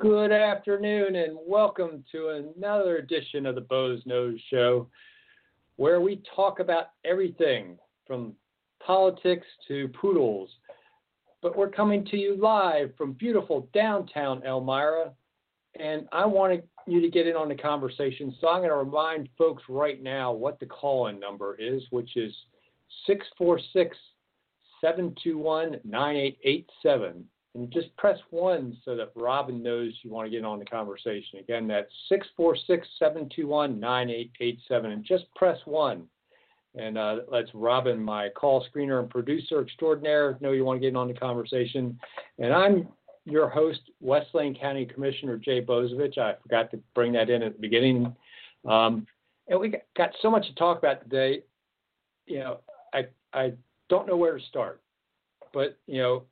Good afternoon, and welcome to another edition of the Boze Noze Show, where we talk about everything from politics to poodles but we're coming to you live from beautiful downtown Elmira. And I wanted you to get in on the conversation. So I'm going to remind folks right now what the call in number is, which is 646 721 9887. And just press one so that Robin knows you want to get on the conversation. Again, that's 646 721 9887. And just press one. And uh, let's Robin, my call screener and producer extraordinaire, know you want to get on the conversation. And I'm your host, West Lane County Commissioner Jay Bozievich. I forgot to bring that in at the beginning. Um, and we got so much to talk about today. You know, I I don't know where to start, but you know,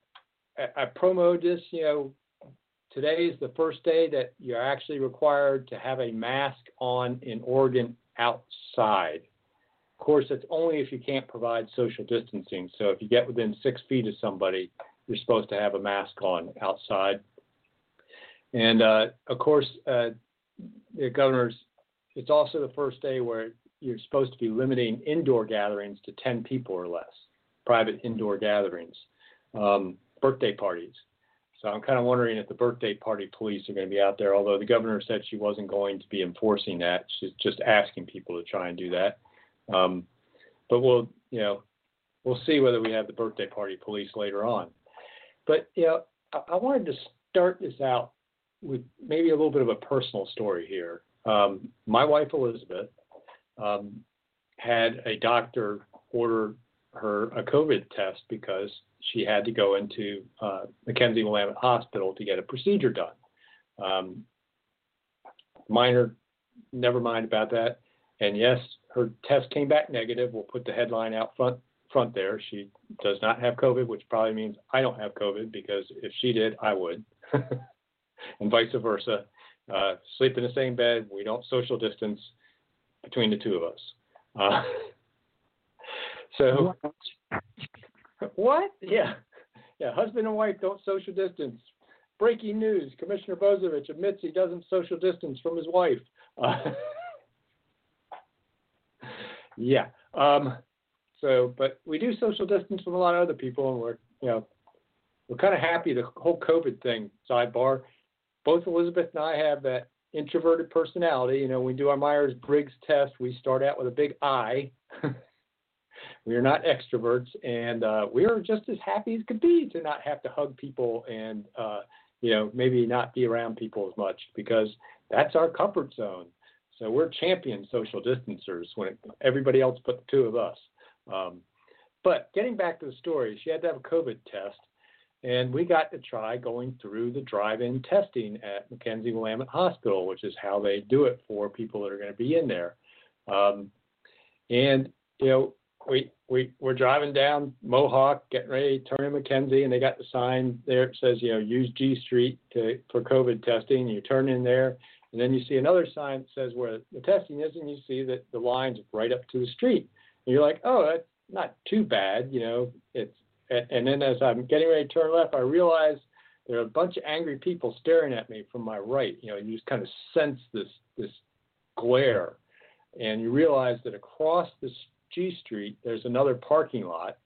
I, I promoted this. You know, today is the first day that you're actually required to have a mask on in Oregon outside. Of course, it's only if you can't provide social distancing. So if you get within six feet of somebody, you're supposed to have a mask on outside. And uh, of course, uh, the governor's, it's also the first day where you're supposed to be limiting indoor gatherings to 10 people or less, private indoor gatherings, um, birthday parties. So I'm kind of wondering if the birthday party police are going to be out there, although the governor said she wasn't going to be enforcing that. She's just asking people to try and do that. Um, but we'll, you know, we'll see whether we have the birthday party police later on. But you know, I, I wanted to start this out with maybe a little bit of a personal story here. Um, my wife Elizabeth um, had a doctor order her a COVID test because she had to go into uh, McKenzie Willamette Hospital to get a procedure done. Um, minor, never mind about that. And yes, her test came back negative. We'll put the headline out front front there. She does not have COVID, which probably means I don't have COVID because if she did, I would, and vice versa. Uh, sleep in the same bed. We don't social distance between the two of us. Uh, so, what? Yeah, yeah. Husband and wife don't social distance. Breaking news: Commissioner Bozievich admits he doesn't social distance from his wife. Uh, yeah. Um, so, but we do social distance from a lot of other people, and we're, you know, we're kind of happy. The whole COVID thing, sidebar. Both Elizabeth and I have that introverted personality. You know, we do our Myers Briggs test. We start out with a big I. we are not extroverts, and uh, we are just as happy as could be to not have to hug people and, uh, you know, maybe not be around people as much because that's our comfort zone. So we're champion social distancers when it, everybody else but the two of us. Um, but getting back to the story, she had to have a COVID test, and we got to try going through the drive-in testing at McKenzie Willamette Hospital, which is how they do it for people that are going to be in there. Um, and you know, we we we're driving down Mohawk, getting ready to turn in McKenzie, and they got the sign there. It says, you know, use G Street to, for COVID testing. You turn in there, and then you see another sign that says where the testing is, and you see that the line's right up to the street. And you're like, oh, that's not too bad, you know. It's and then as I'm getting ready to turn left, I realize there are a bunch of angry people staring at me from my right. You know, you just kind of sense this this glare, and you realize that across this G Street there's another parking lot,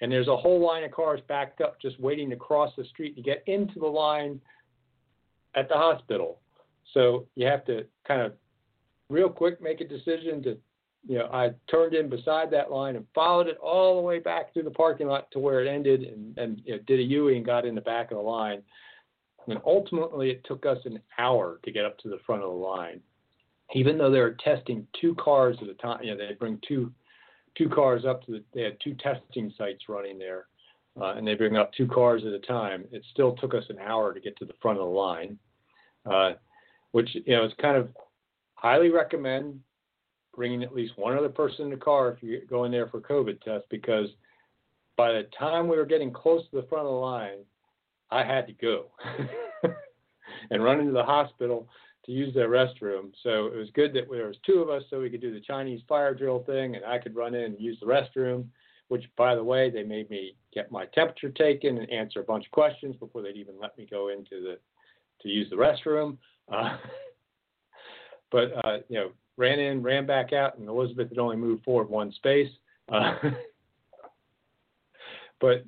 and there's a whole line of cars backed up just waiting to cross the street to get into the line at the hospital. So you have to kind of real quick make a decision to you know, I turned in beside that line and followed it all the way back through the parking lot to where it ended, and, and you know, did a U and got in the back of the line. And ultimately, it took us an hour to get up to the front of the line, even though they were testing two cars at a time. You know, they bring two two cars up to the. They had two testing sites running there, uh, and they bring up two cars at a time. It still took us an hour to get to the front of the line, uh, which you know is kind of highly recommend bringing at least one other person in the car if you're going there for COVID test because by the time we were getting close to the front of the line, I had to go and run into the hospital to use their restroom. So it was good that there was two of us so we could do the Chinese fire drill thing and I could run in and use the restroom, which by the way, they made me get my temperature taken and answer a bunch of questions before they'd even let me go into the to use the restroom. Uh, but uh, you know, ran in, ran back out, and Elizabeth had only moved forward one space. Uh, but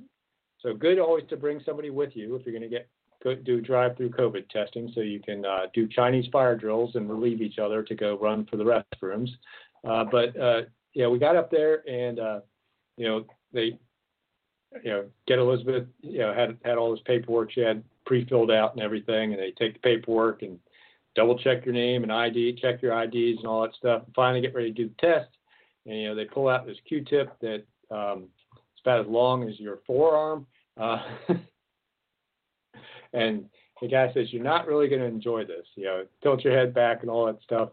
so good always to bring somebody with you if you're going to get go, do drive-through COVID testing, so you can uh, do Chinese fire drills and relieve each other to go run for the restrooms. Uh, but uh, yeah, we got up there, and uh, you know they, you know, get Elizabeth, you know, had had all this paperwork she had pre-filled out and everything, and they take the paperwork and double check your name and ID, check your IDs and all that stuff. And finally, get ready to do the test, and you know they pull out this Q-tip that um, it's about as long as your forearm, uh, and the guy says you're not really going to enjoy this. You know, tilt your head back and all that stuff.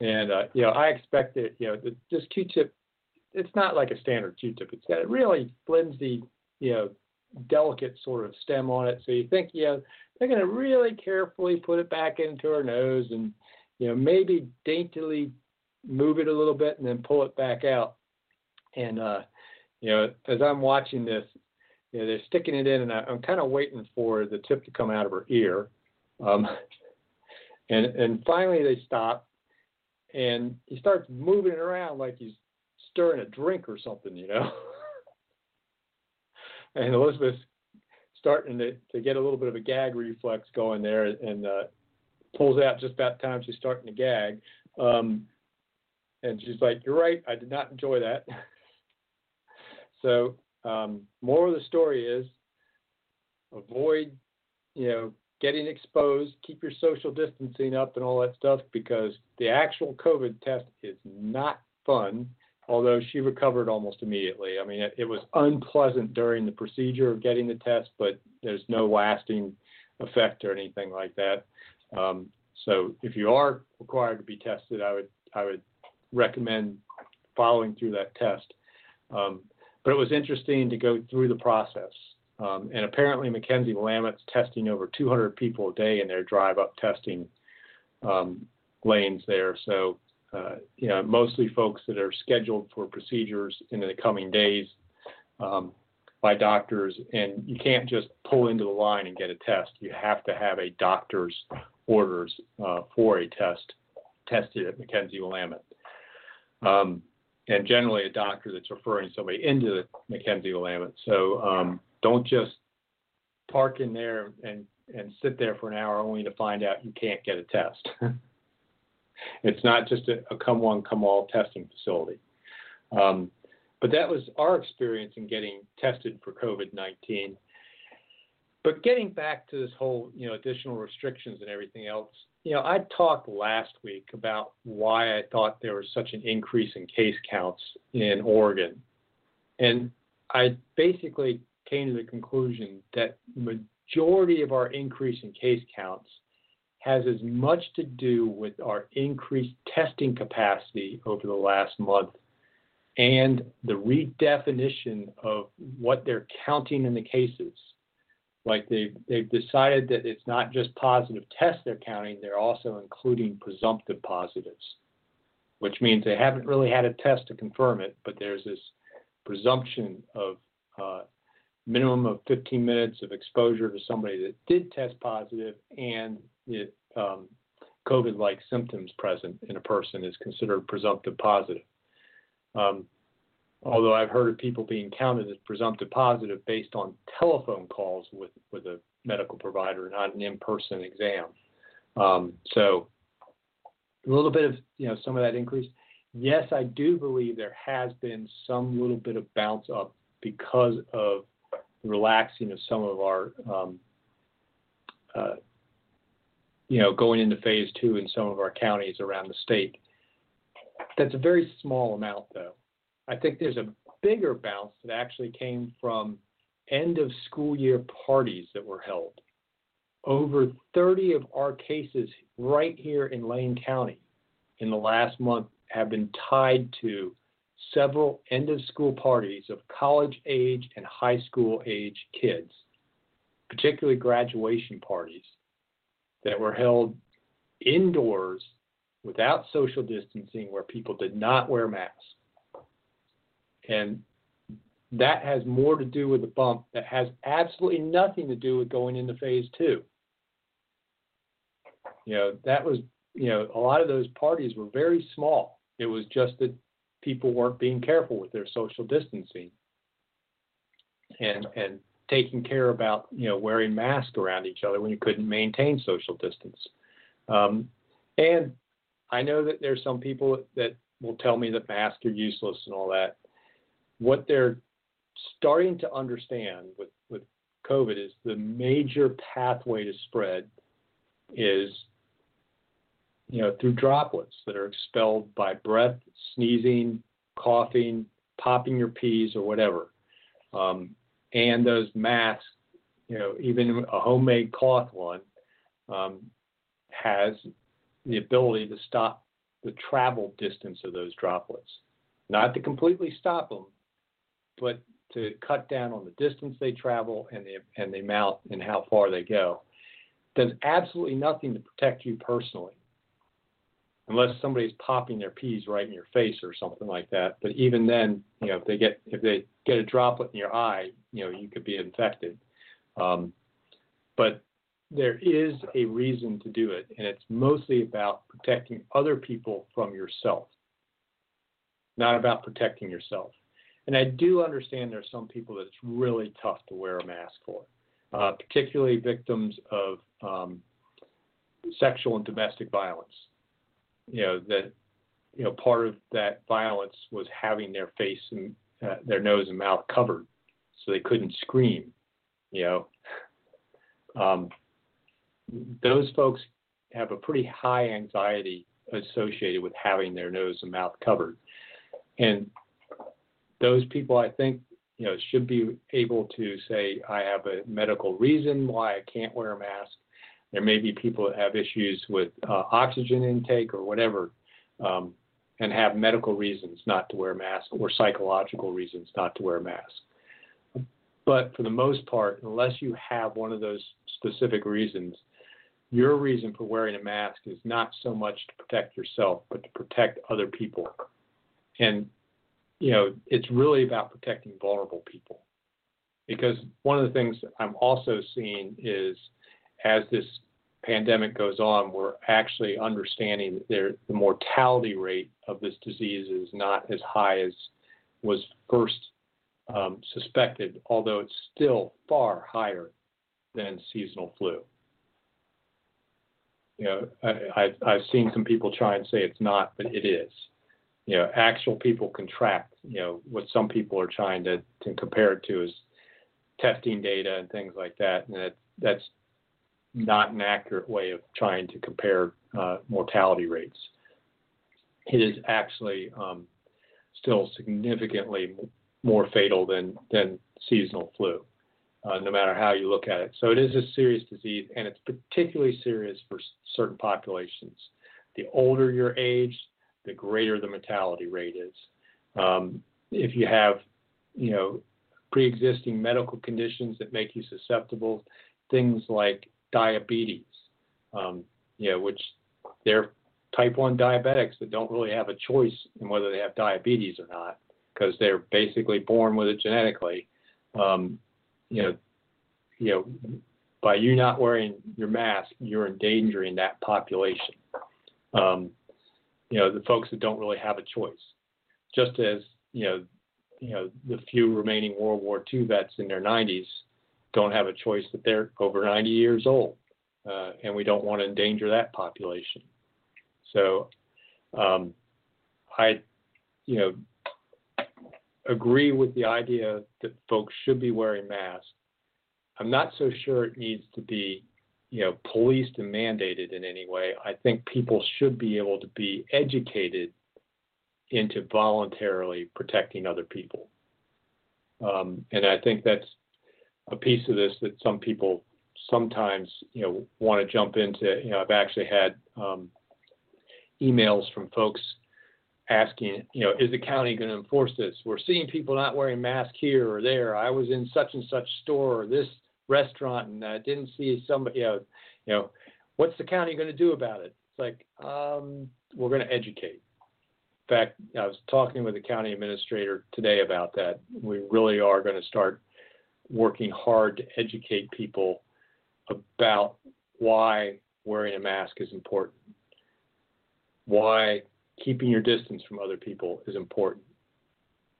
And uh, you know, I expect expected, you know, this Q-tip. It's not like a standard Q-tip. It's got a really flimsy, you know, delicate sort of stem on it. So you think, you know, they're going to really carefully put it back into her nose and, you know, maybe daintily move it a little bit and then pull it back out. And, uh, you know, as I'm watching this, you know, they're sticking it in and I, am kind of waiting for the tip to come out of her ear. Um, and, and finally they stop and he starts moving it around like he's stirring a drink or something, you know. and Elizabeth starting to, to get a little bit of a gag reflex going there and uh, pulls out just about time she's starting to gag. Um, and she's like, You're right, I did not enjoy that. so, um, more of the story is avoid, you know, getting exposed, keep your social distancing up and all that stuff because the actual COVID test is not fun although she recovered almost immediately. I mean, it, it, was unpleasant during the procedure of getting the test, but there's no lasting effect or anything like that. Um, so if you are required to be tested, I would I would recommend following through that test. Um, but it was interesting to go through the process. Um, and apparently, McKenzie Willamette's testing over 200 people a day in their drive-up testing um, lanes there. So uh, you know, mostly folks that are scheduled for procedures in the coming days um, by doctors, and you can't just pull into the line and get a test. You have to have a doctor's orders uh, for a test tested at McKenzie Willamette. Um, and generally a doctor that's referring somebody into the McKenzie Willamette. So um, don't just park in there and, and sit there for an hour only to find out you can't get a test. It's not just a, a come one, come all testing facility. Um, but that was our experience in getting tested for COVID 19. But getting back to this whole, you know, additional restrictions and everything else, you know, I talked last week about why I thought there was such an increase in case counts in Oregon. And I basically came to the conclusion that majority of our increase in case counts has as much to do with our increased testing capacity over the last month and the redefinition of what they're counting in the cases. Like they've, they've decided that it's not just positive tests they're counting, they're also including presumptive positives, which means they haven't really had a test to confirm it, but there's this presumption of uh, minimum of 15 minutes of exposure to somebody that did test positive and it, um, COVID like symptoms present in a person is considered presumptive positive. Um, although I've heard of people being counted as presumptive positive based on telephone calls with, with a medical provider, not an in person exam. Um, so a little bit of you know some of that increase. yes, I do believe there has been some little bit of bounce up because of the relaxing of some of our, um, uh, you know, going into phase two in some of our counties around the state. That's a very small amount, though. I think there's a bigger bounce that actually came from end of school year parties that were held. Over 30 of our cases right here in Lane County in the last month have been tied to several end of school parties of college age and high school age kids, particularly graduation parties that were held indoors without social distancing where people did not wear masks. And that has more to do with the bump that has absolutely nothing to do with going into phase two. You know, that was, you know, a lot of those parties were very small. It was just that people weren't being careful with their social distancing and and taking care about you know wearing masks around each other when you couldn't maintain social distance. Um, and I know that there's some people that will tell me that masks are useless and all that. What they're starting to understand with, with COVID is the major pathway to spread is you know through droplets that are expelled by breath, sneezing, coughing, popping your peas or whatever. Um, and those masks, you know, even a homemade cloth one um, has the ability to stop the travel distance of those droplets. Not to completely stop them, but to cut down on the distance they travel and the and the amount and how far they go. Does absolutely nothing to protect you personally, unless somebody's popping their peas right in your face or something like that. But even then, you know, if they get if they get a droplet in your eye, you know, you could be infected. Um, but there is a reason to do it, and it's mostly about protecting other people from yourself, not about protecting yourself. And I do understand there's some people that it's really tough to wear a mask for, uh, particularly victims of um, sexual and domestic violence. You know that you know part of that violence was having their face and uh, their nose and mouth covered, so they couldn't scream. You know, um, those folks have a pretty high anxiety associated with having their nose and mouth covered, and those people, I think, you know, should be able to say, I have a medical reason why I can't wear a mask. There may be people that have issues with uh, oxygen intake or whatever, um, and have medical reasons not to wear a mask or psychological reasons not to wear a mask. But for the most part, unless you have one of those specific reasons, your reason for wearing a mask is not so much to protect yourself, but to protect other people. And you know, it's really about protecting vulnerable people. Because one of the things I'm also seeing is as this pandemic goes on, we're actually understanding that there, the mortality rate of this disease is not as high as was first um, suspected, although it's still far higher than seasonal flu. You know, I, I've seen some people try and say it's not, but it is you know, actual people contract. You know, what some people are trying to, to compare it to is testing data and things like that, and that, that's not an accurate way of trying to compare uh, mortality rates. It is actually um, still significantly more fatal than than seasonal flu, uh, no matter how you look at it. So it is a serious disease, and it's particularly serious for certain populations. The older your age, the greater the mortality rate is. Um, if you have, you know, pre-existing medical conditions that make you susceptible, things like diabetes, um, you know, which they're type 1 diabetics that don't really have a choice in whether they have diabetes or not because they're basically born with it genetically. Um, you know, you know, by you not wearing your mask, you're endangering that population. Um, you know, the folks that don't really have a choice. Just as, you know, you know, the few remaining World War II vets in their 90s don't have a choice that they're over 90 years old, uh, and we don't want to endanger that population. So, um, I, you know, agree with the idea that folks should be wearing masks. I'm not so sure it needs to be, you know, policed and mandated in any way. I think people should be able to be educated into voluntarily protecting other people. Um, and I think that's a piece of this that some people sometimes, you know, want to jump into. You know, I've actually had um, emails from folks asking, you know, is the county going to enforce this? We're seeing people not wearing masks here or there. I was in such and such store or this restaurant and I didn't see somebody, you know, you know, what's the county going to do about it? It's like, um, we're going to educate. In fact, I was talking with the county administrator today about that. We really are going to start working hard to educate people about why wearing a mask is important, why keeping your distance from other people is important.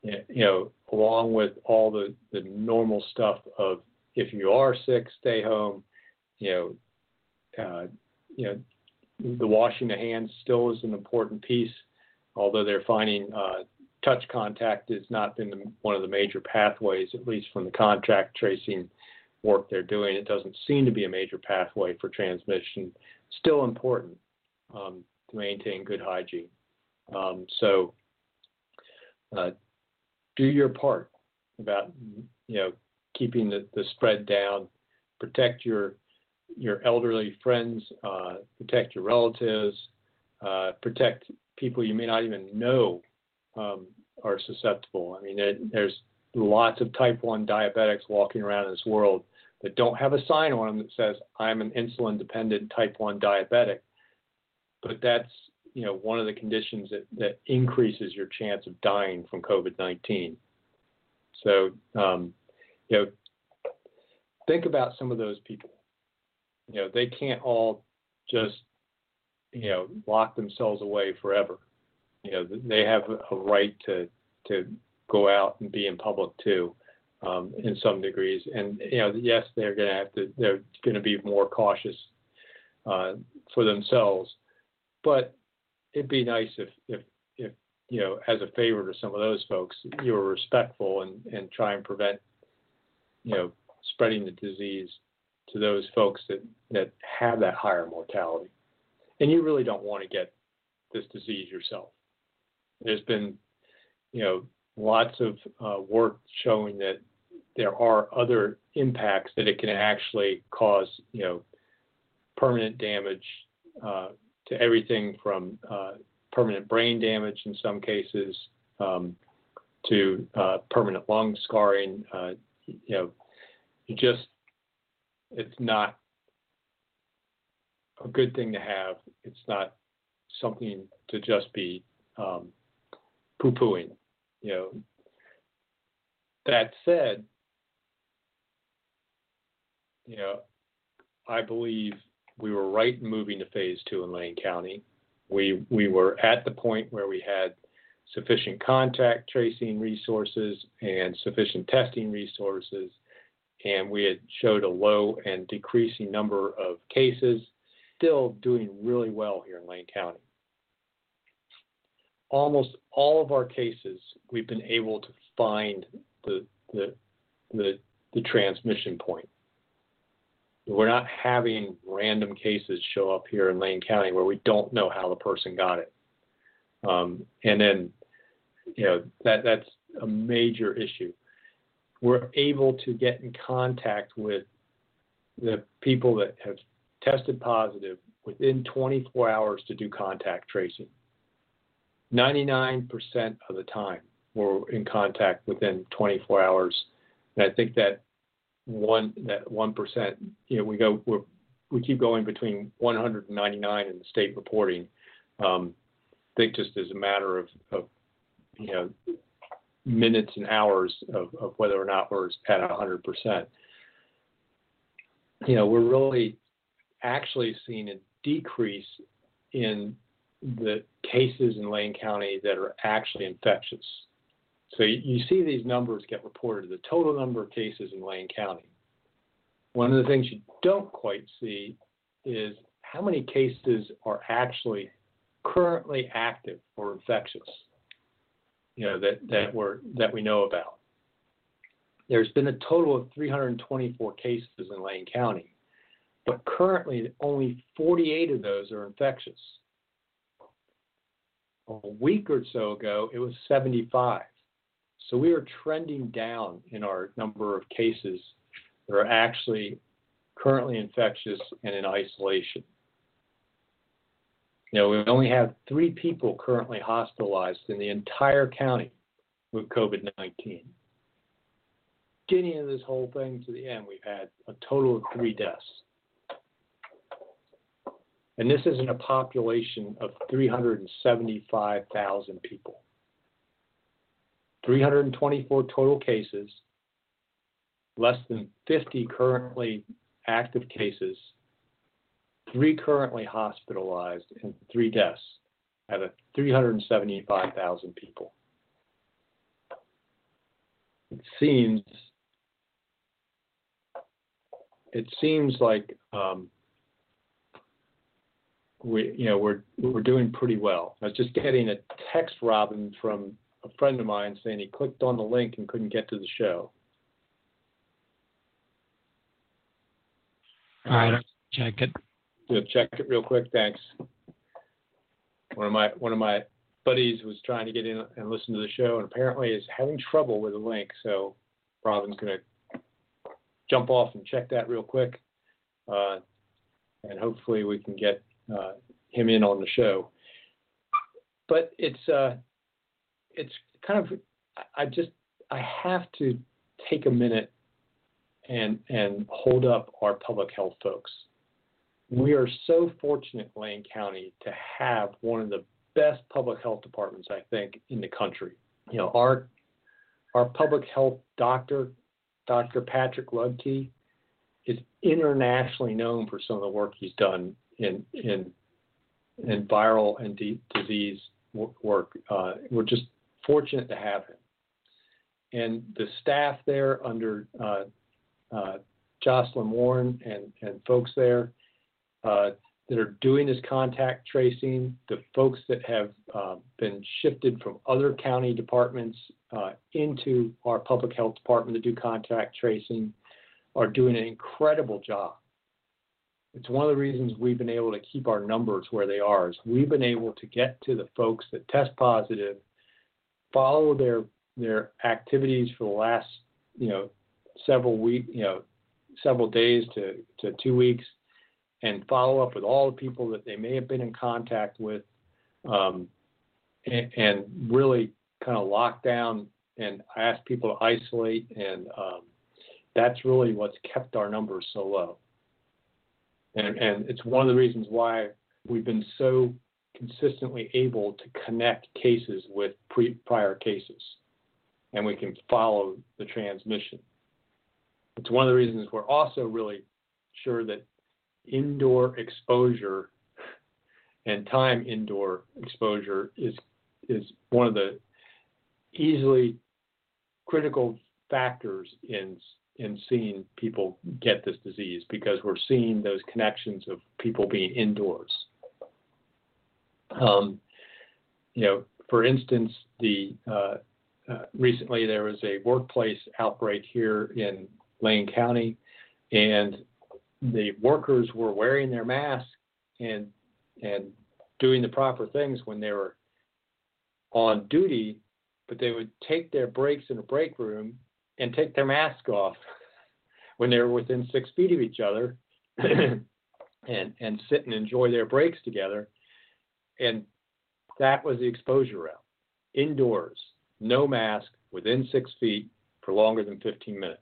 You know, along with all the, the normal stuff of if you are sick, stay home. You know, uh, you know, the washing the hands still is an important piece, although they're finding uh, touch contact has not been the, one of the major pathways, at least from the contact tracing work they're doing. It doesn't seem to be a major pathway for transmission. Still important um, to maintain good hygiene. Um, so uh, do your part about you know keeping the, the spread down. Protect your your elderly friends. Uh, protect your relatives. Uh, protect people you may not even know um, are susceptible. I mean, there's lots of type 1 diabetics walking around in this world that don't have a sign on them that says, I'm an insulin dependent type 1 diabetic. But that's you know one of the conditions that, that increases your chance of dying from COVID-19. So um, you know think about some of those people. You know they can't all just you know lock themselves away forever. You know they have a right to to go out and be in public too. Um, in some degrees, and you know, yes, they're going to have to. They're going to be more cautious uh, for themselves, but it'd be nice if if if you know as a favor to some of those folks you were respectful and and try and prevent you know spreading the disease to those folks that that have that higher mortality and you really don't want to get this disease yourself there's been you know lots of uh, work showing that there are other impacts that it can actually cause you know permanent damage uh, to everything from uh, permanent brain damage in some cases um, to uh, permanent lung scarring. You know, you just it's not a good thing to have. It's not something to just be um, poo-pooing. You know. That said, you know, I believe we were right in moving to phase two in Lane County. We we were at the point where we had sufficient contact tracing resources and sufficient testing resources, and we had showed a low and decreasing number of cases, still doing really well here in Lane County. Almost all of our cases, we've been able to find the the the, the transmission point we're not having random cases show up here in Lane County where we don't know how the person got it. Um, and then, you know, that that's a major issue. We're able to get in contact with the people that have tested positive within 24 hours to do contact tracing. 99% of the time, we're in contact within 24 hours. And I think that one that one percent. You know, we go we we keep going between 199 in the state reporting. Um, think just as a matter of, of you know minutes and hours of, of whether or not we're at 100 percent. You know, we're really actually seeing a decrease in the cases in Lane County that are actually infectious. So you, see these numbers get reported, the total number of cases in Lane County. One of the things you don't quite see is how many cases are actually currently active or infectious, you know, that, that were that we know about. There's been a total of 324 cases in Lane County, but currently only 48 of those are infectious. A week or so ago, it was 75. So we are trending down in our number of cases that are actually currently infectious and in isolation. Know, we only have three people currently hospitalized in the entire county with COVID 19. Getting into this whole thing to the end, we've had a total of three deaths. And this is in a population of 375,000 people. 324 total cases, less than 50 currently active cases, three currently hospitalized, and three deaths out of 375,000 people. It seems it seems like um, we you know we're we're doing pretty well. I was just getting a text, Robin, from a friend of mine saying he clicked on the link and couldn't get to the show. All right, check it. Yeah, check it real quick. Thanks. One of my one of my buddies was trying to get in and listen to the show, and apparently is having trouble with the link. So Robin's going to jump off and check that real quick, uh, and hopefully we can get uh, him in on the show. But it's uh, it's kind of I just I have to take a minute and and hold up our public health folks. We are so fortunate Lane County to have one of the best public health departments I think in the country. You know, our our public health doctor, Dr. Patrick Luedtke, is internationally known for some of the work he's done in in in viral and de- disease work. Uh, we're just fortunate to have him. And the staff there under uh, uh, Jocelyn Warren and, and folks there uh, that are doing this contact tracing, the folks that have uh, been shifted from other county departments uh, into our public health department to do contact tracing are doing an incredible job. It's one of the reasons we've been able to keep our numbers where they are. Is we've been able to get to the folks that test positive follow their their activities for the last you know several week you know several days to, to two weeks and follow up with all the people that they may have been in contact with um, and, and, really kind of lock down and ask people to isolate and um, that's really what's kept our numbers so low and, and it's one of the reasons why we've been so consistently able to connect cases with pre- prior cases, and we can follow the transmission. It's one of the reasons we're also really sure that indoor exposure and time indoor exposure is is one of the easily critical factors in in seeing people get this disease because we're seeing those connections of people being indoors. Um, you know, for instance, the uh, uh, recently there was a workplace outbreak here in Lane County, and the workers were wearing their masks and and doing the proper things when they were on duty, but they would take their breaks in a break room and take their mask off when they were within six feet of each other and and sit and enjoy their breaks together and that was the exposure route. Indoors, no mask, within six feet for longer than 15 minutes.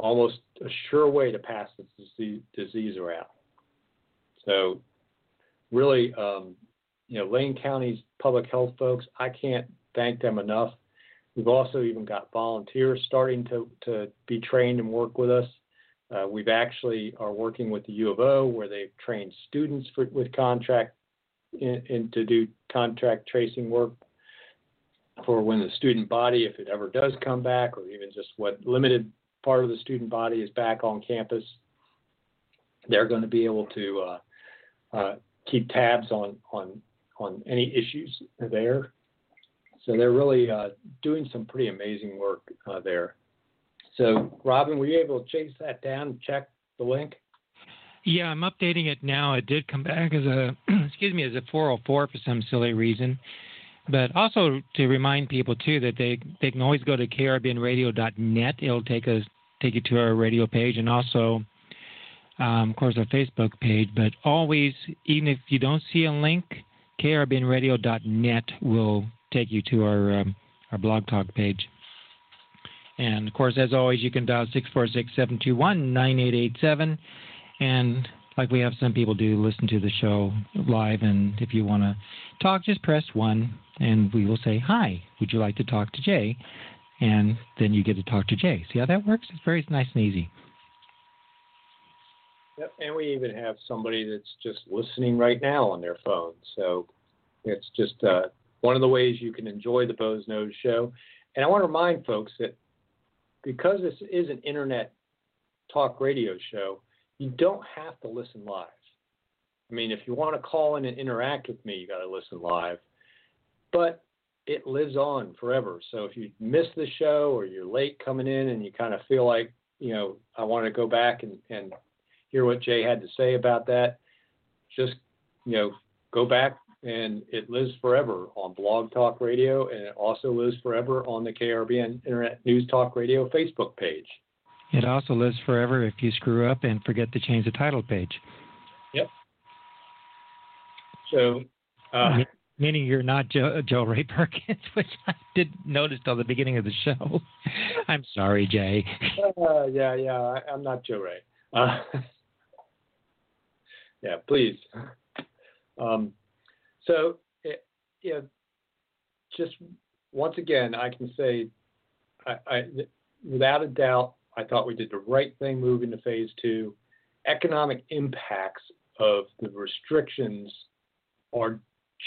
Almost a sure way to pass this disease around. So, really, um, you know, Lane County's public health folks, I can't thank them enough. We've also even got volunteers starting to, to be trained and work with us. Uh, we've actually are working with the U of O where they've trained students for, with contract in, in, to do contract tracing work for when the student body, if it ever does come back, or even just what limited part of the student body is back on campus, they're going to be able to uh, uh, keep tabs on on on any issues there. So they're really uh, doing some pretty amazing work uh, there. So, Robin, were you able to chase that down and check the link? Yeah, I'm updating it now. It did come back as a excuse me as a 404 for some silly reason. But also to remind people too that they they can always go to krbnradio.net. It'll take us take you to our radio page and also um, of course our Facebook page. But always, even if you don't see a link, krbnradio.net will take you to our um, our blog talk page. And of course, as always, you can dial 646 721 9887. And like we have some people do, listen to the show live. And if you want to talk, just press one and we will say, Hi, would you like to talk to Jay? And then you get to talk to Jay. See how that works? It's very nice and easy. Yep, and we even have somebody that's just listening right now on their phone. So it's just uh, one of the ways you can enjoy the Boze Noze show. And I want to remind folks that because this is an internet talk radio show, you don't have to listen live. I mean, if you want to call in and interact with me, you got to listen live. But it lives on forever. So if you miss the show or you're late coming in and you kind of feel like, you know, I want to go back and, and hear what Jay had to say about that, just, you know, go back, and it lives forever on Blog Talk Radio, and it also lives forever on the KRBN Internet News Talk Radio Facebook page. It also lives forever if you screw up and forget to change the title page. Yep. So, uh, meaning you're not Joe, Joe Ray Perkins, which I didn't notice till the beginning of the show. I'm sorry, Jay. Uh, yeah, yeah, I, am not Joe Ray. Uh, yeah, please. Um, so, it, you know, just once again, I can say, I, I, without a doubt, I thought we did the right thing moving to phase two. Economic impacts of the restrictions are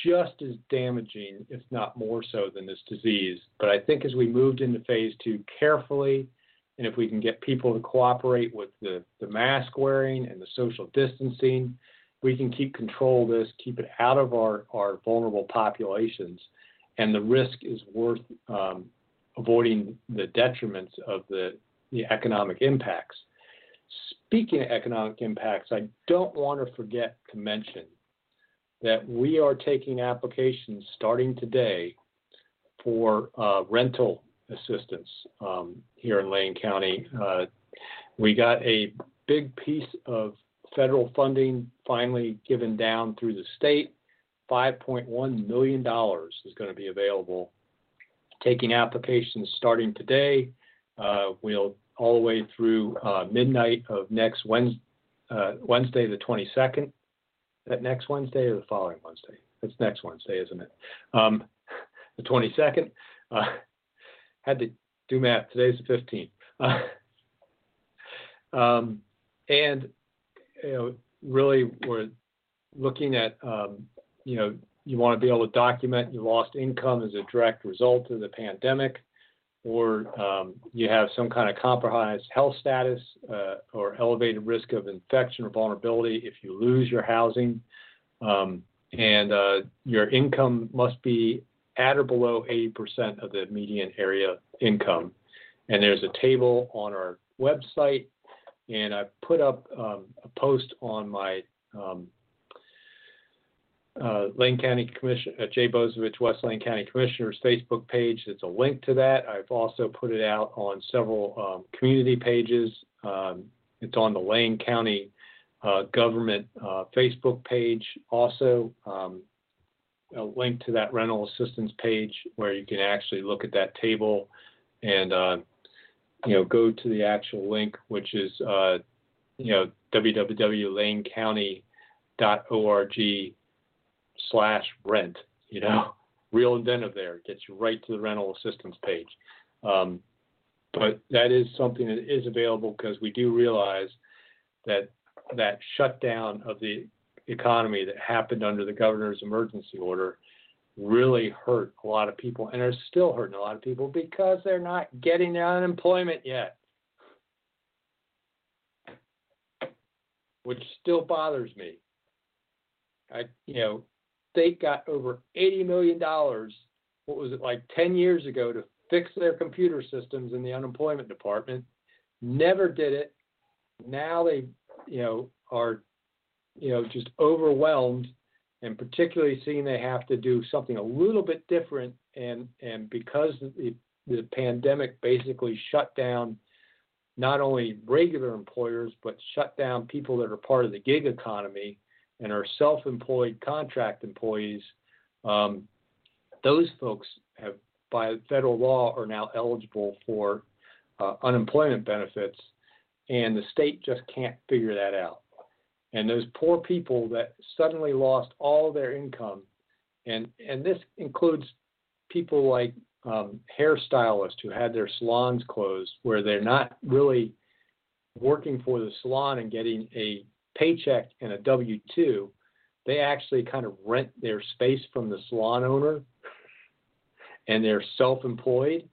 just as damaging, if not more so, than this disease. But I think as we moved into phase two carefully, and if we can get people to cooperate with the, the mask wearing and the social distancing, we can keep control of this, keep it out of our, our vulnerable populations, and the risk is worth um, avoiding the detriments of the, the economic impacts. Speaking of economic impacts, I don't want to forget to mention that we are taking applications starting today for uh, rental assistance um, here in Lane County. Uh, we got a big piece of federal funding finally given down through the state. $5.1 million is going to be available. Taking applications starting today. Uh, we'll all the way through uh, midnight of next Wednesday, uh, Wednesday, the 22nd. That next Wednesday or the following Wednesday? It's next Wednesday, isn't it? Um, the 22nd. Uh, had to do math. Today's the 15th. Uh, um, and you know, really we're looking at, um, you know, you want to be able to document you lost income as a direct result of the pandemic, or um, you have some kind of compromised health status uh, or elevated risk of infection or vulnerability if you lose your housing, um, and uh, your income must be at or below 80% of the median area income. And there's a table on our website and I put up um, a post on my um, uh, Lane County Commission, uh, Jay Bozievich, West Lane County Commissioner's Facebook page. There's a link to that. I've also put it out on several um, community pages. Um, it's on the Lane County uh, government uh, Facebook page. Also, um, a link to that rental assistance page where you can actually look at that table and uh, you know, go to the actual link, which is, uh, you know, www.lanecounty.org slash rent, you know, real inventive there, gets you right to the rental assistance page. Um, but that is something that is available because we do realize that that shutdown of the economy that happened under the governor's emergency order really hurt a lot of people and are still hurting a lot of people because they're not getting their unemployment yet. Which still bothers me. I, you know, state got over eighty million dollars. What was it like ten years ago to fix their computer systems in the unemployment department? Never did it. Now they, you know, are, you know, just overwhelmed, and particularly seeing they have to do something a little bit different, and and because the the pandemic basically shut down not only regular employers, but shut down people that are part of the gig economy and our self employed contract employees. Um, those folks have, by federal law, are now eligible for uh, unemployment benefits, and the state just can't figure that out. And those poor people that suddenly lost all their income, and, and this includes people like um, hairstylists who had their salons closed, where they're not really working for the salon and getting a paycheck and a W 2, they actually kind of rent their space from the salon owner and they're self employed.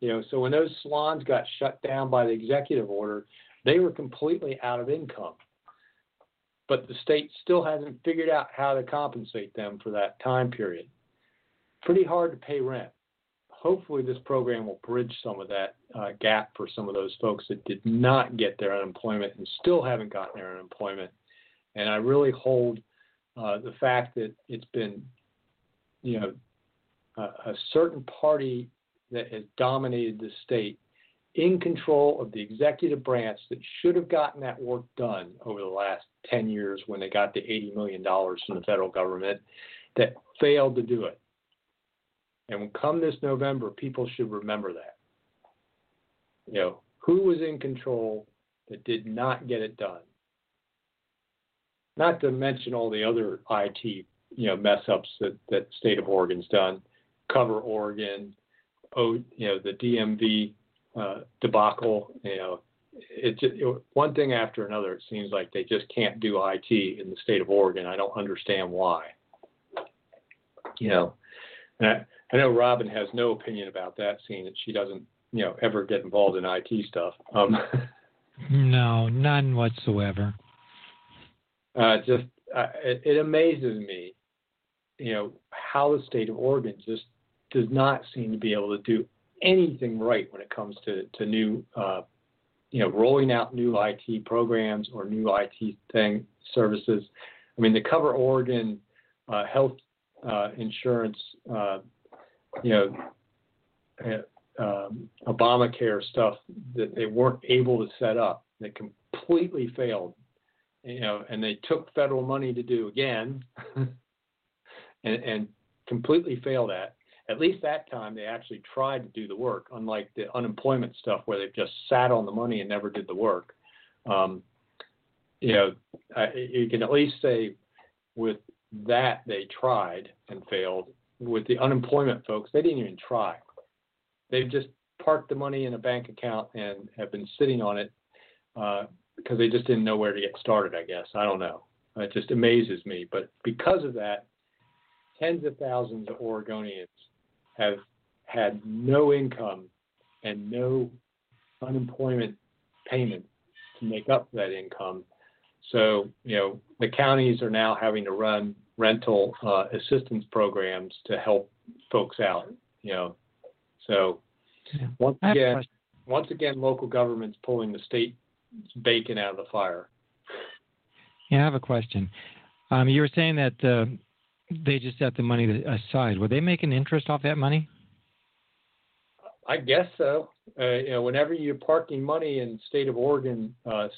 You know, so when those salons got shut down by the executive order, they were completely out of income. But the state still hasn't figured out how to compensate them for that time period pretty hard to pay rent. Hopefully, this program will bridge some of that uh, gap for some of those folks that did not get their unemployment and still haven't gotten their unemployment. And I really hold uh, the fact that it's been, you know, a, a certain party that has dominated the state in control of the executive branch that should have gotten that work done over the last 10 years when they got the $80 million from the federal government that failed to do it. And come this November, people should remember that. You know, who was in control that did not get it done? Not to mention all the other IT, you know, mess ups that that state of Oregon's done, cover Oregon, oh, you know, the DMV uh, debacle. You know, it's it, one thing after another. It seems like they just can't do IT in the state of Oregon. I don't understand why. You know, I, I know Robin has no opinion about that, seeing that she doesn't, you know, ever get involved in IT stuff. Um, no, none whatsoever. Uh, just uh, it, it amazes me, you know, how the state of Oregon just does not seem to be able to do anything right when it comes to to new, uh, you know, rolling out new IT programs or new IT thing services. I mean, the Cover Oregon uh, health uh, insurance uh, you know, uh, um, Obamacare stuff that they weren't able to set up. They completely failed, you know, and they took federal money to do again, and, and completely failed at. At least that time, they actually tried to do the work, unlike the unemployment stuff where they just sat on the money and never did the work. Um, you know, I, you can at least say with that they tried and failed, with the unemployment folks, they didn't even try. They've just parked the money in a bank account and have been sitting on it uh, because they just didn't know where to get started. I guess I don't know. It just amazes me. But because of that, tens of thousands of Oregonians have had no income and no unemployment payment to make up for that income. So, you know, the counties are now having to run rental uh, assistance programs to help folks out. You know, so yeah. once again, once again, local governments pulling the state bacon out of the fire. Yeah, I have a question. Um, you were saying that uh, they just set the money aside. Were they making interest off that money? I guess so. Uh, you know, whenever you're parking money in the state of Oregon uh,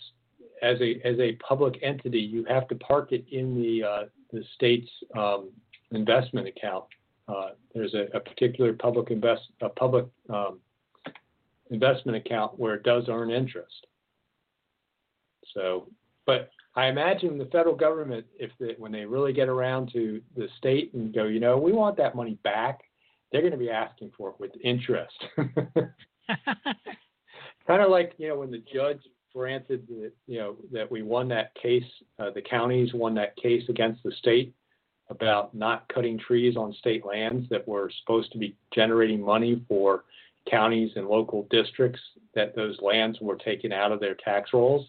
as a as a public entity, you have to park it in the uh, the state's um, investment account. Uh, there's a, a, particular public invest a public um, investment account where it does earn interest. So, but I imagine the federal government, if they, when they really get around to the state and go, you know, we want that money back, they're going to be asking for it with interest. kind of like you know when the judge granted that you know that we won that case, uh, the counties won that case against the state about not cutting trees on state lands that were supposed to be generating money for counties and local districts that those lands were taken out of their tax rolls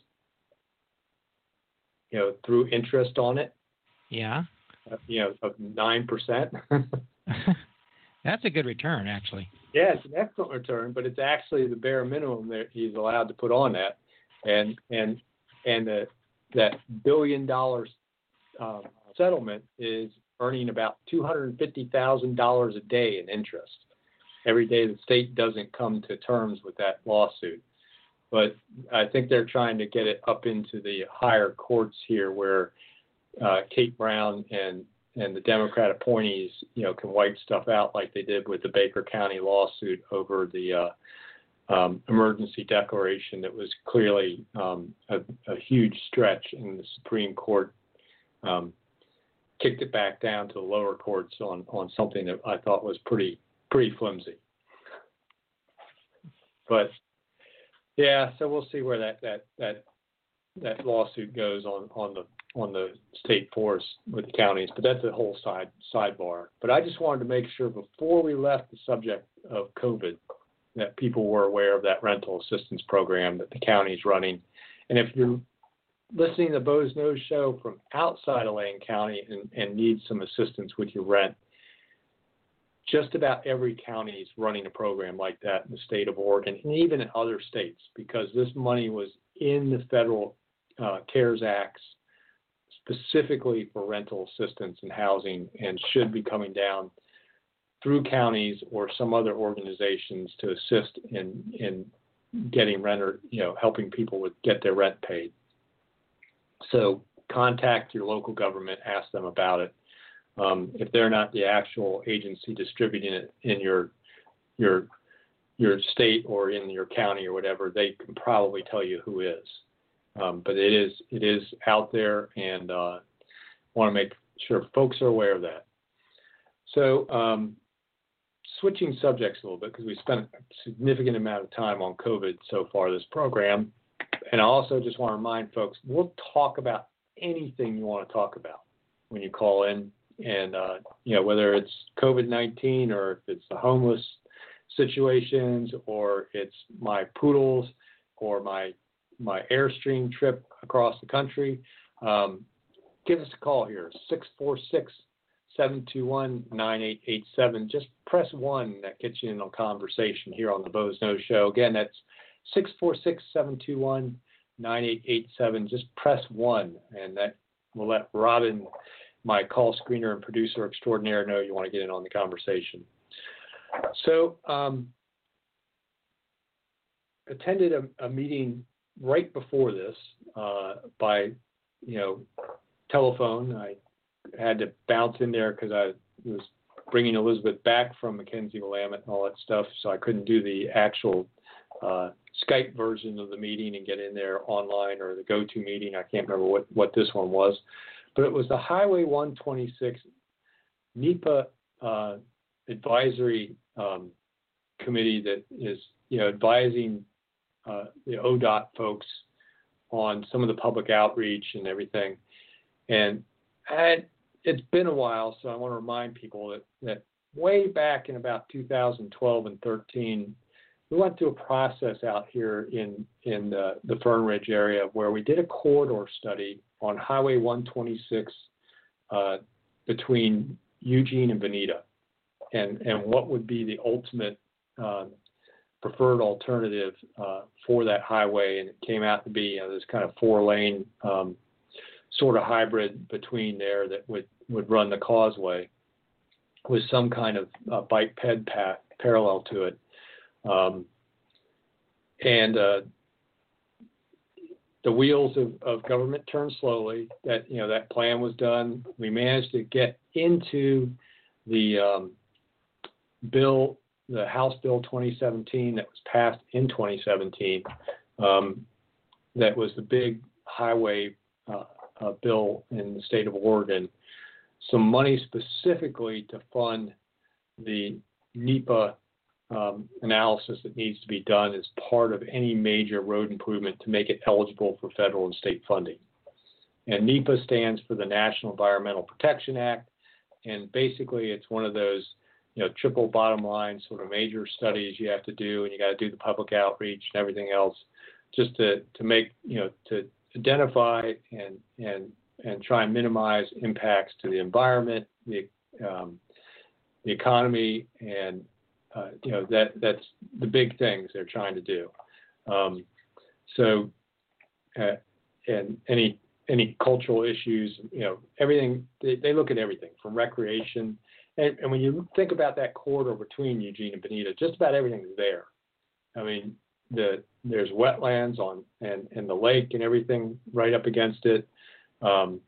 you know through interest on it Yeah. Uh, you know, of nine percent. That's a good return, actually. Yeah, it's an excellent return, but it's actually the bare minimum that he's allowed to put on that, and and and the, that billion dollars uh, settlement is earning about two hundred and fifty thousand dollars a day in interest every day the state doesn't come to terms with that lawsuit. But I think they're trying to get it up into the higher courts here, where uh, Kate Brown and and the Democrat appointees, you know, can wipe stuff out like they did with the Baker County lawsuit over the uh, um, emergency declaration that was clearly um, a, a, huge stretch, and the Supreme Court um, kicked it back down to the lower courts on on something that I thought was pretty pretty flimsy. But yeah, so we'll see where that that that that lawsuit goes on on the on the state force with the counties, but that's a whole side sidebar. But I just wanted to make sure before we left the subject of COVID that people were aware of that rental assistance program that the county's running. And if you're listening to Boze Noze show from outside of Lane County and, and need some assistance with your rent, just about every county is running a program like that in the state of Oregon and even in other states because this money was in the federal uh, CARES Acts specifically for rental assistance and housing and should be coming down through counties or some other organizations to assist in in getting renter, you know, helping people with get their rent paid. So contact your local government, ask them about it um, if they're not the actual agency distributing it in your your your state or in your county or whatever, they can probably tell you who is. Um, but it is it is out there, and uh, want to make sure folks are aware of that. So, um, switching subjects a little bit because we spent a significant amount of time on COVID so far this program, and I also just want to remind folks we'll talk about anything you want to talk about when you call in. And uh, you know whether it's COVID-19 or if it's the homeless situations or it's my poodles or my my airstream trip across the country, um, give us a call here 646 721 9887. Just press one that gets you in a conversation here on the Boze Noze Show. Again, that's 646 721 9887. Just press one, and that will let Robin my call screener and producer extraordinaire know you want to get in on the conversation. So, um, attended a, a, meeting right before this uh, by, you know, telephone. I had to bounce in there because I was bringing Elizabeth back from McKenzie Willamette and all that stuff, so I couldn't do the actual uh, Skype version of the meeting and get in there online or the go-to meeting. I can't remember what, what this one was but it was the Highway 126 NEPA uh, advisory um, committee that is, you know, advising uh, the ODOT folks on some of the public outreach and everything. And, and it's been a while, so I want to remind people that, that way back in about 2012 and 13, we went through a process out here in in the, the Fern Ridge area where we did a corridor study on Highway 126 uh, between Eugene and Veneta, and and what would be the ultimate uh, preferred alternative uh, for that highway, and it came out to be you know, this kind of four lane um, sort of hybrid between there that would would run the causeway with some kind of uh, bike ped path parallel to it. Um, and uh, the wheels of, of government turn slowly. That you know that plan was done. We managed to get into the um, bill, the House Bill 2017 that was passed in 2017. Um, that was the big highway uh, uh, bill in the state of Oregon. Some money specifically to fund the NEPA um, analysis that needs to be done as part of any major road improvement to make it eligible for federal and state funding. And NEPA stands for the National Environmental Protection Act, and basically it's one of those you know triple bottom line sort of major studies you have to do, and you got to do the public outreach and everything else, just to to make you know to identify and and and try and minimize impacts to the environment, the um, the economy, and uh, you know that that's the big things they're trying to do. Um, so, uh, and any any cultural issues, you know, everything they, they look at everything from recreation. And, and when you think about that corridor between Eugene and Veneta, just about everything's there. I mean, the there's wetlands on and and the lake and everything right up against it. Um,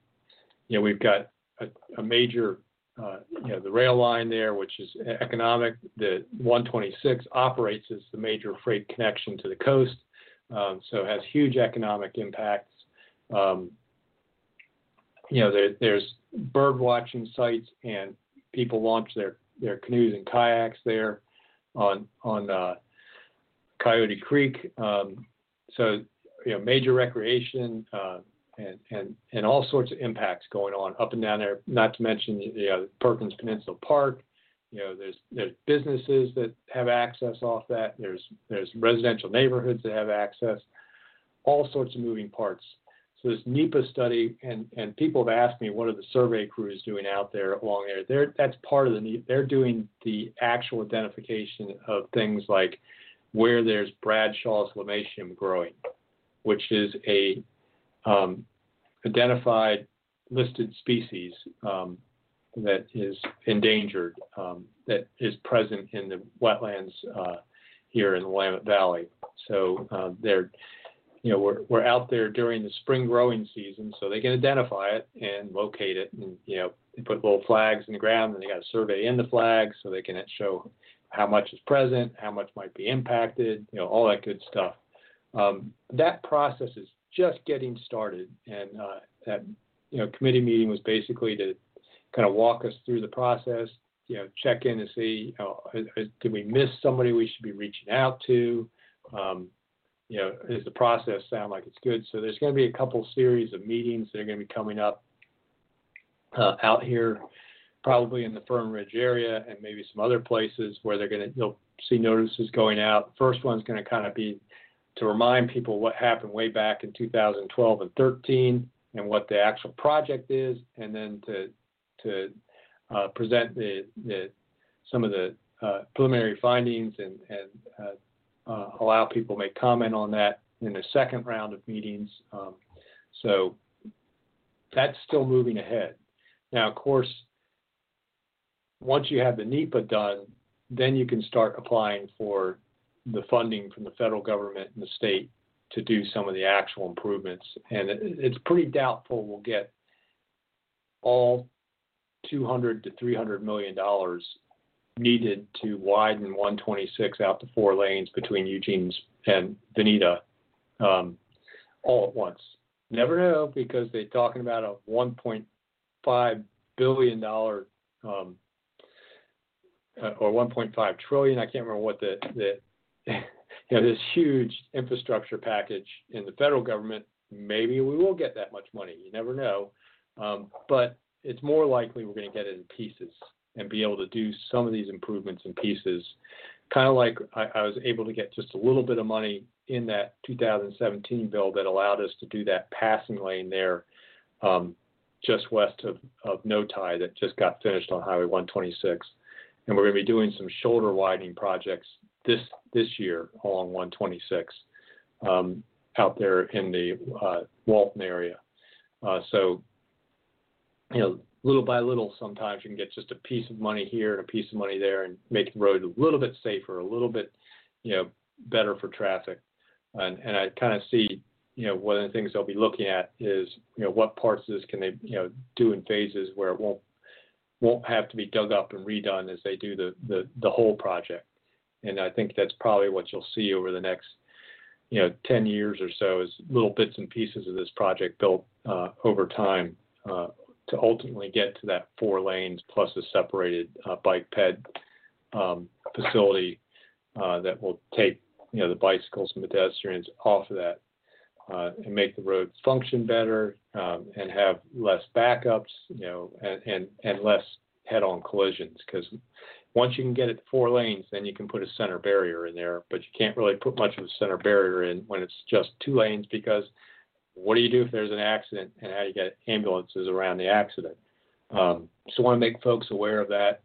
you know, we've got a, a major uh, you know, the rail line there, which is economic. The 126 operates as the major freight connection to the coast, um, so has huge economic impacts. Um, you know, there, there's bird watching sites, and people launch their, their canoes and kayaks there on on uh, Coyote Creek. Um, so, you know, major recreation. Uh, and, and, and all sorts of impacts going on up and down there. Not to mention, you know, Perkins Peninsula Park. You know, there's there's businesses that have access off that. There's there's residential neighborhoods that have access. All sorts of moving parts. So this NEPA study, and and people have asked me what are the survey crews doing out there along there. They're that's part of the they're doing the actual identification of things like where there's Bradshaw's lomatium growing, which is a um, identified listed species um, that is endangered um, that is present in the wetlands uh, here in the Willamette Valley. So uh, they're, you know, we're, we're out there during the spring growing season, so they can identify it and locate it. And, you know, they put little flags in the ground and they got a survey in the flag so they can show how much is present, how much might be impacted, you know, all that good stuff. Um, that process is just getting started, and uh, that you know committee meeting was basically to kind of walk us through the process. You know, check in and see, you know, did we miss somebody we should be reaching out to? Um, you know, does the process sound like it's good? So there's going to be a couple series of meetings that are going to be coming up uh, out here, probably in the Fern Ridge area and maybe some other places where they're going to you'll see notices going out. First one's going to kind of be to remind people what happened way back in 2012 and 13 and what the actual project is, and then to to uh, present the, the some of the uh, preliminary findings and, and uh, uh allow people to make comment on that in the second round of meetings. Um, so that's still moving ahead. Now, of course, once you have the NEPA done, then you can start applying for the funding from the federal government and the state to do some of the actual improvements. And it, it's pretty doubtful we'll get all 200 to 300 million dollars needed to widen 126 out to four lanes between Eugene's and Veneta um, all at once. Never know because they're talking about a 1.5 billion dollar um, or 1.5 trillion. I can't remember what the, the you know, this huge infrastructure package in the federal government, maybe we will get that much money. You never know. Um, but it's more likely we're going to get it in pieces and be able to do some of these improvements in pieces. Kind of like I, I was able to get just a little bit of money in that 2017 bill that allowed us to do that passing lane there um, just west of, of Noti that just got finished on Highway 126. And we're going to be doing some shoulder widening projects this this year along 126 um, out there in the uh, Walton area. Uh, so, you know, little by little, sometimes you can get just a piece of money here and a piece of money there, and make the road a little bit safer, a little bit, you know, better for traffic. And and I kind of see, you know, one of the things they'll be looking at is, you know, what parts of this can they, you know, do in phases where it won't won't have to be dug up and redone as they do the the, the whole project. And I think that's probably what you'll see over the next, you know, 10 years or so is little bits and pieces of this project built uh, over time uh, to ultimately get to that four lanes plus a separated uh, bike ped um, facility uh, that will take, you know, the bicycles and pedestrians off of that uh, and make the road function better um, and have less backups, you know, and, and, and less head-on collisions because once you can get it to four lanes, then you can put a center barrier in there, but you can't really put much of a center barrier in when it's just two lanes because what do you do if there's an accident and how do you get ambulances around the accident? Um, so I want to make folks aware of that.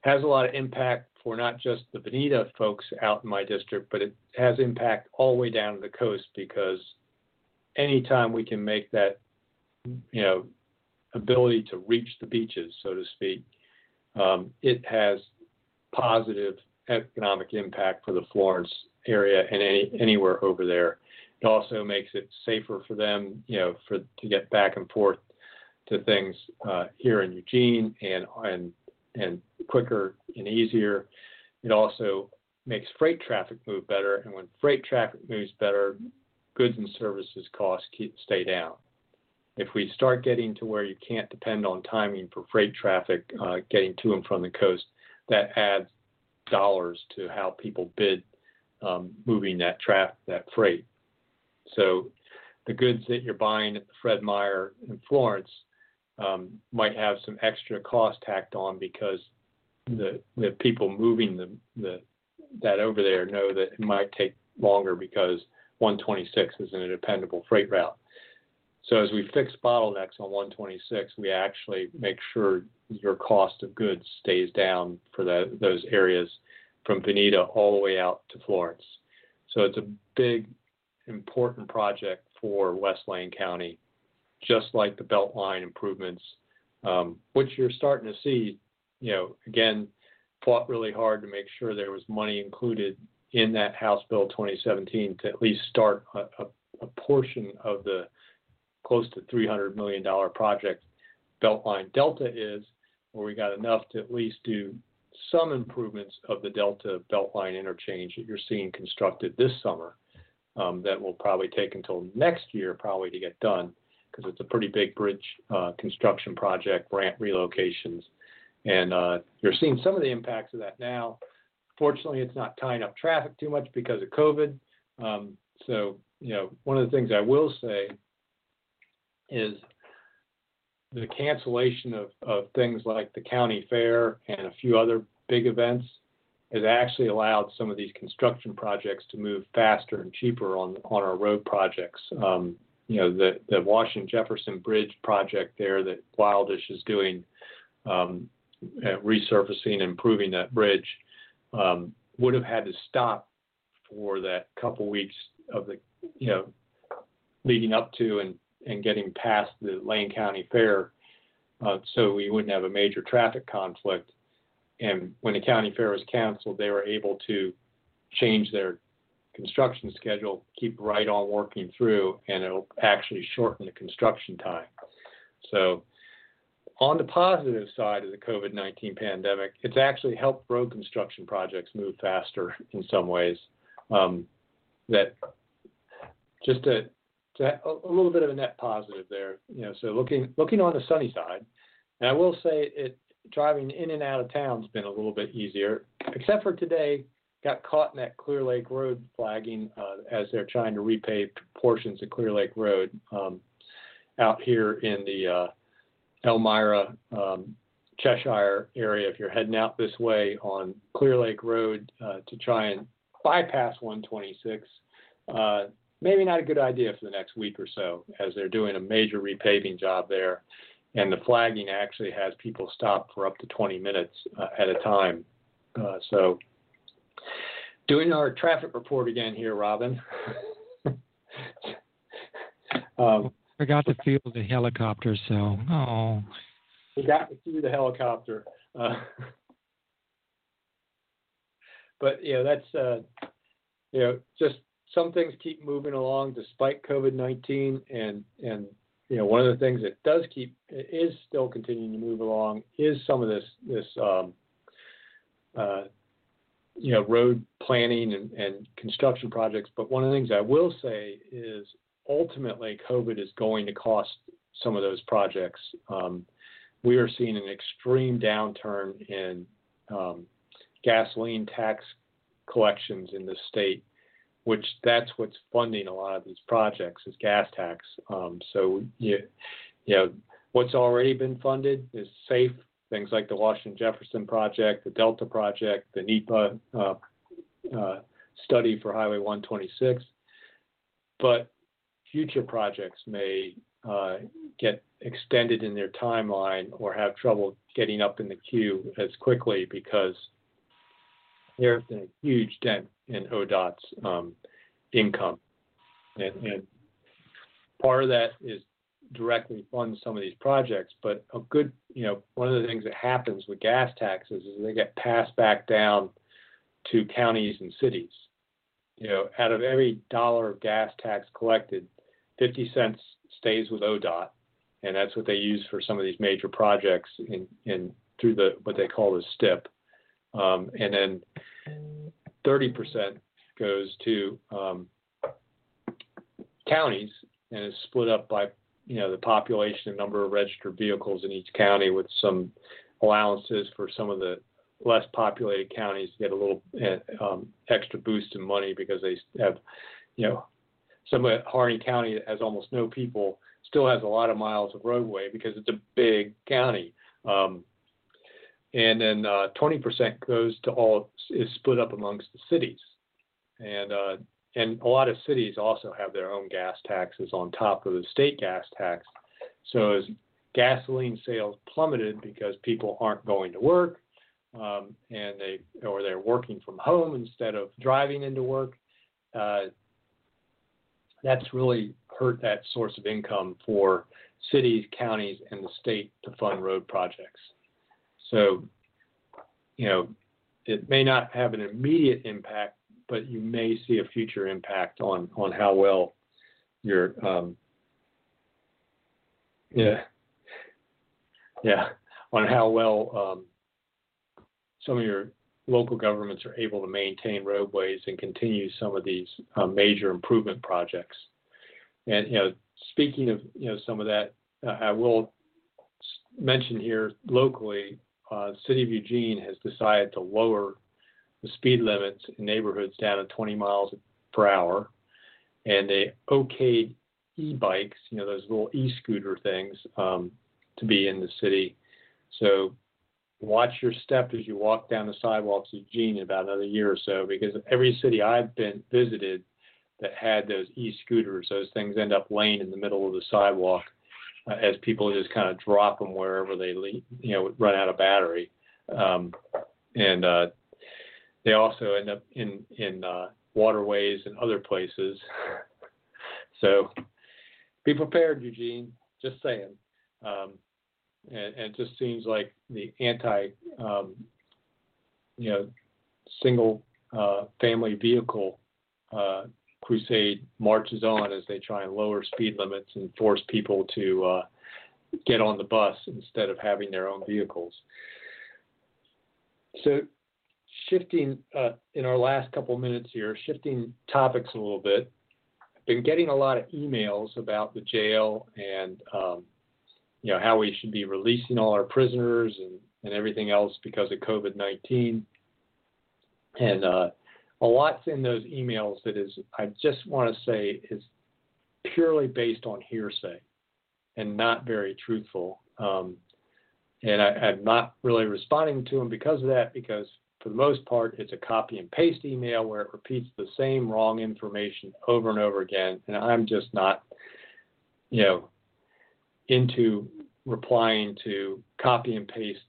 Has a lot of impact for not just the Veneta folks out in my district, but it has impact all the way down to the coast because anytime we can make that, you know, ability to reach the beaches, so to speak, um, it has positive economic impact for the Florence area and any, anywhere over there. It also makes it safer for them, you know, for to get back and forth to things uh, here in Eugene and and and quicker and easier. It also makes freight traffic move better, and when freight traffic moves better, goods and services costs stay down. If we start getting to where you can't depend on timing for freight traffic uh, getting to and from the coast, that adds dollars to how people bid um, moving that traffic, that freight. So the goods that you're buying at the Fred Meyer in Florence um, might have some extra cost tacked on because the the people moving the, the that over there know that it might take longer because 126 isn't a dependable freight route. So as we fix bottlenecks on 126, we actually make sure your cost of goods stays down for the, those areas from Veneta all the way out to Florence. So it's a big, important project for West Lane County, just like the Beltline improvements, um, which you're starting to see. You know, again, fought really hard to make sure there was money included in that House Bill 2017 to at least start a, a, a portion of the close to $300 million project Beltline Delta is, where we got enough to at least do some improvements of the Delta Beltline interchange that you're seeing constructed this summer. Um, that will probably take until next year, probably to get done, because it's a pretty big bridge uh, construction project, ramp relocations, and uh, you're seeing some of the impacts of that now. Fortunately, it's not tying up traffic too much because of COVID. Um, so, you know, one of the things I will say is the cancellation of, of things like the county fair and a few other big events has actually allowed some of these construction projects to move faster and cheaper on on our road projects. Um, you know, the the Washington Jefferson Bridge project there that Wildish is doing, um, uh, resurfacing and improving that bridge, um, would have had to stop for that couple weeks of the you know leading up to and and getting past the Lane County Fair, uh, so we wouldn't have a major traffic conflict. And when the county fair was canceled, they were able to change their construction schedule, keep right on working through, and it'll actually shorten the construction time. So, on the positive side of the COVID 19 pandemic, it's actually helped road construction projects move faster in some ways. Um, that just a, a little bit of a net positive there. You know, so looking looking on the sunny side, and I will say it driving in and out of town's been a little bit easier, except for today. Got caught in that Clear Lake Road flagging uh, as they're trying to repave portions of Clear Lake Road um, out here in the uh, Elmira, um, Cheshire area. If you're heading out this way on Clear Lake Road uh, to try and bypass 126, uh, maybe not a good idea for the next week or so as they're doing a major repaving job there. And the flagging actually has people stop for up to 20 minutes uh, at a time. Uh, so, doing our traffic report again here, Robin. um, Forgot to fuel the helicopter, so oh. Forgot to fuel the helicopter. Uh, but yeah, that's uh, you know just some things keep moving along despite COVID nineteen, and and you know one of the things that does keep is still continuing to move along is some of this this um, uh, you know road planning and, and construction projects. But one of the things I will say is ultimately COVID is going to cost some of those projects. Um, we are seeing an extreme downturn in um, gasoline tax collections in the state which that's what's funding a lot of these projects is gas tax. Um, so you, you know, what's already been funded is safe. Things like the Washington Jefferson project, the Delta project, the NEPA uh, uh, study for Highway 126. But future projects may uh, get extended in their timeline or have trouble getting up in the queue as quickly because there's been a huge dent in ODOT's um, income. And, and, part of that is directly fund some of these projects, but a good, you know, one of the things that happens with gas taxes is they get passed back down to counties and cities. You know, out of every dollar of gas tax collected, 50 cents stays with ODOT, and that's what they use for some of these major projects in, in through the what they call the STIP, um, and then 30% goes to um, counties and is split up by you know the population and number of registered vehicles in each county with some allowances for some of the less populated counties to get a little uh, um, extra boost in money because they have you know some of Harney County that has almost no people still has a lot of miles of roadway because it's a big county. Um, and then uh, 20% goes to all is split up amongst the cities, and uh, and a lot of cities also have their own gas taxes on top of the state gas tax. So as gasoline sales plummeted because people aren't going to work, um, and they or they're working from home instead of driving into work, uh, that's really hurt that source of income for cities, counties, and the state to fund road projects. So, you know, it may not have an immediate impact, but you may see a future impact on on how well your um, yeah yeah on how well um, some of your local governments are able to maintain roadways and continue some of these uh, major improvement projects. And you know, speaking of you know some of that, uh, I will mention here locally, uh, City of Eugene has decided to lower the speed limits in neighborhoods down to 20 miles per hour, and they okayed e-bikes, you know, those little e-scooter things, um, to be in the city. So watch your step as you walk down the sidewalks of Eugene in about another year or so, because every city I've been visited that had those e-scooters, those things end up laying in the middle of the sidewalk uh, as people just kind of drop them wherever they, leave, you know, run out of battery, um, and uh, they also end up in in uh, waterways and other places. so be prepared, Eugene. Just saying. Um, and, and, it just seems like the anti, um, you know, single uh, family vehicle uh, crusade marches on as they try and lower speed limits and force people to uh, get on the bus instead of having their own vehicles. So, shifting uh, in our last couple minutes here, shifting topics a little bit. I've been getting a lot of emails about the jail and um, you know how we should be releasing all our prisoners and, and everything else because of COVID nineteen. And uh, a lot's in those emails that is I just want to say is purely based on hearsay and not very truthful. Um, and I, am not really responding to them because of that, because for the most part, it's a copy and paste email where it repeats the same wrong information over and over again. And I'm just not, you know, into replying to copy and paste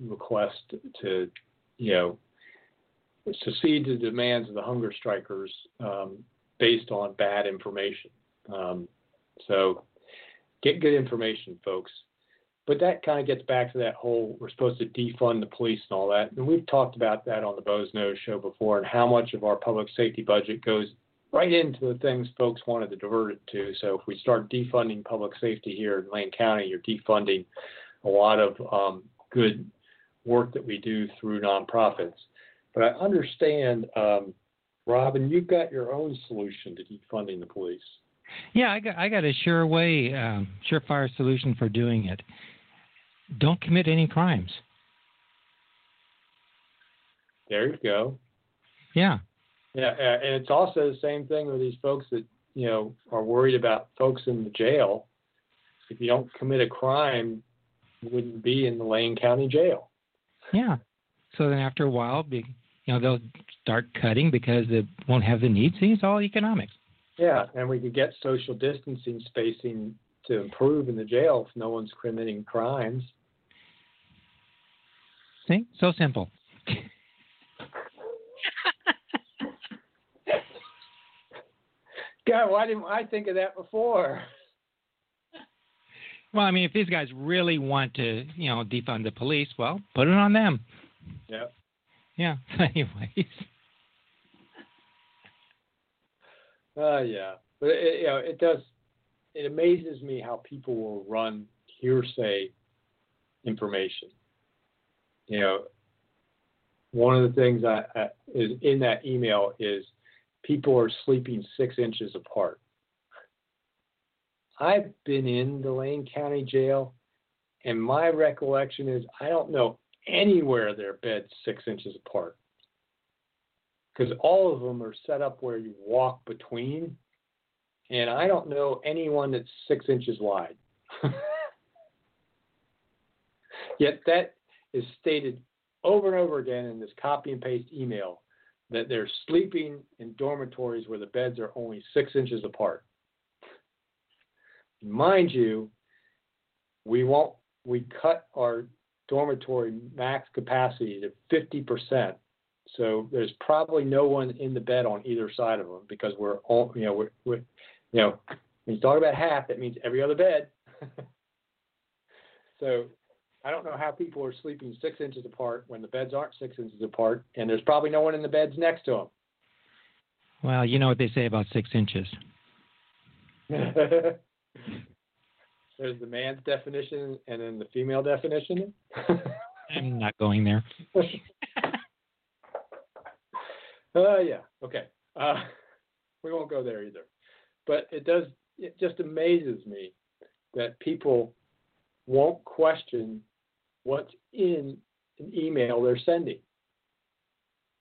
requests to, you know, succeed to the demands of the hunger strikers um, based on bad information. Um, so get good information, folks. But that kind of gets back to that whole we're supposed to defund the police and all that. And we've talked about that on the Boze Noze show before and how much of our public safety budget goes right into the things folks wanted to divert it to. So if we start defunding public safety here in Lane County, you're defunding a lot of um, good work that we do through nonprofits. But I understand, um, Robin, you've got your own solution to defunding the police. Yeah, I got I got a sure way, um, surefire solution for doing it. Don't commit any crimes. There you go. Yeah, yeah, and it's also the same thing with these folks that you know are worried about folks in the jail. If you don't commit a crime, you wouldn't be in the Lane County Jail. Yeah. So then after a while, be, you know, they'll start cutting because they won't have the need. See, it's all economics. Yeah, and we could get social distancing spacing to improve in the jail if no one's committing crimes. See, so simple. God, why didn't I think of that before? Well, I mean, if these guys really want to, you know, defund the police, well, put it on them. Yeah. Yeah. Anyways. Uh, yeah, but it, you know, it does. It amazes me how people will run hearsay information. You know, one of the things I, I is in that email is people are sleeping six inches apart. I've been in the Lane County Jail, and my recollection is I don't know anywhere their beds six inches apart because all of them are set up where you walk between, and I don't know anyone that's six inches wide. Yet that is stated over and over again in this copy and paste email that they're sleeping in dormitories where the beds are only six inches apart. Mind you, we won't we cut our dormitory max capacity to 50%. So there's probably no one in the bed on either side of them because we're all, you know, we're, we're you know, when you talk about half, that means every other bed. so I don't know how people are sleeping six inches apart when the beds aren't six inches apart, and there's probably no one in the beds next to them. Well, you know what they say about six inches. there's the man's definition and then the female definition. I'm not going there. uh, yeah, okay. Uh, we won't go there either. But it does, it just amazes me that people won't question what's in an email they're sending.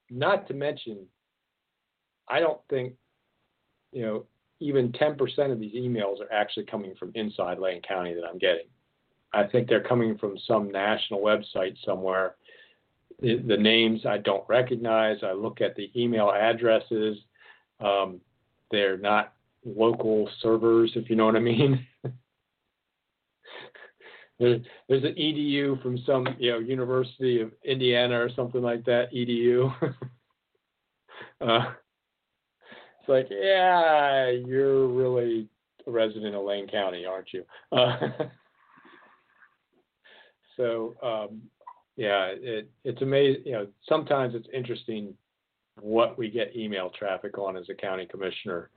Not to mention, I don't think, you know, even 10% of these emails are actually coming from inside Lane County that I'm getting. I think they're coming from some national website somewhere. The, the names I don't recognize. I look at the email addresses. Um, they're not local servers, if you know what I mean. there's, an edu from some you know University of Indiana or something like that edu. uh, it's like, yeah, you're really a resident of Lane County, aren't you? Uh, so um, yeah, it, it's amazing. You know, sometimes it's interesting what we get email traffic on as a county commissioner,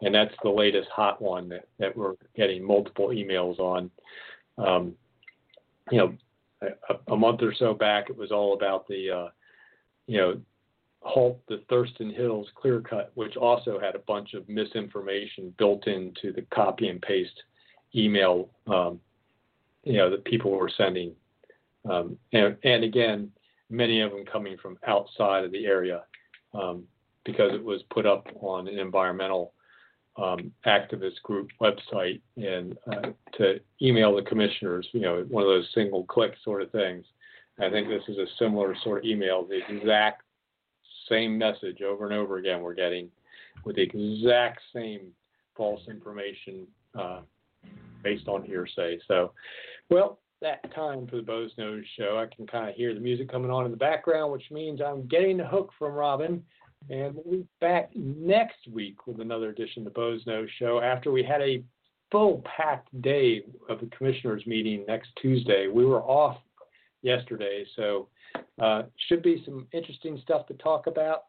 and that's the latest hot one that, that we're getting multiple emails on. Um, you know, a, a, month or so back, it was all about the, uh, you know, halt the Thurston Hills clear cut, which also had a bunch of misinformation built into the copy and paste email, um, you know, that people were sending. Um, and, and, again, many of them coming from outside of the area um, because it was put up on an environmental um, activist group website and uh, to email the commissioners, you know, one of those single click sort of things. I think this is a similar sort of email, the exact same message over and over again we're getting with the exact same false information uh, based on hearsay. So, well, that time for the Boze Noze show. I can kind of hear the music coming on in the background, which means I'm getting the hook from Robin. And we'll be back next week with another edition of the Boze Noze Show after we had a full packed day of the commissioners meeting next Tuesday. We were off yesterday, so uh, should be some interesting stuff to talk about.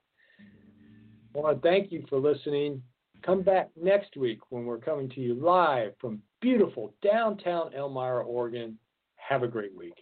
I want to thank you for listening. Come back next week when we're coming to you live from beautiful downtown Elmira, Oregon. Have a great week.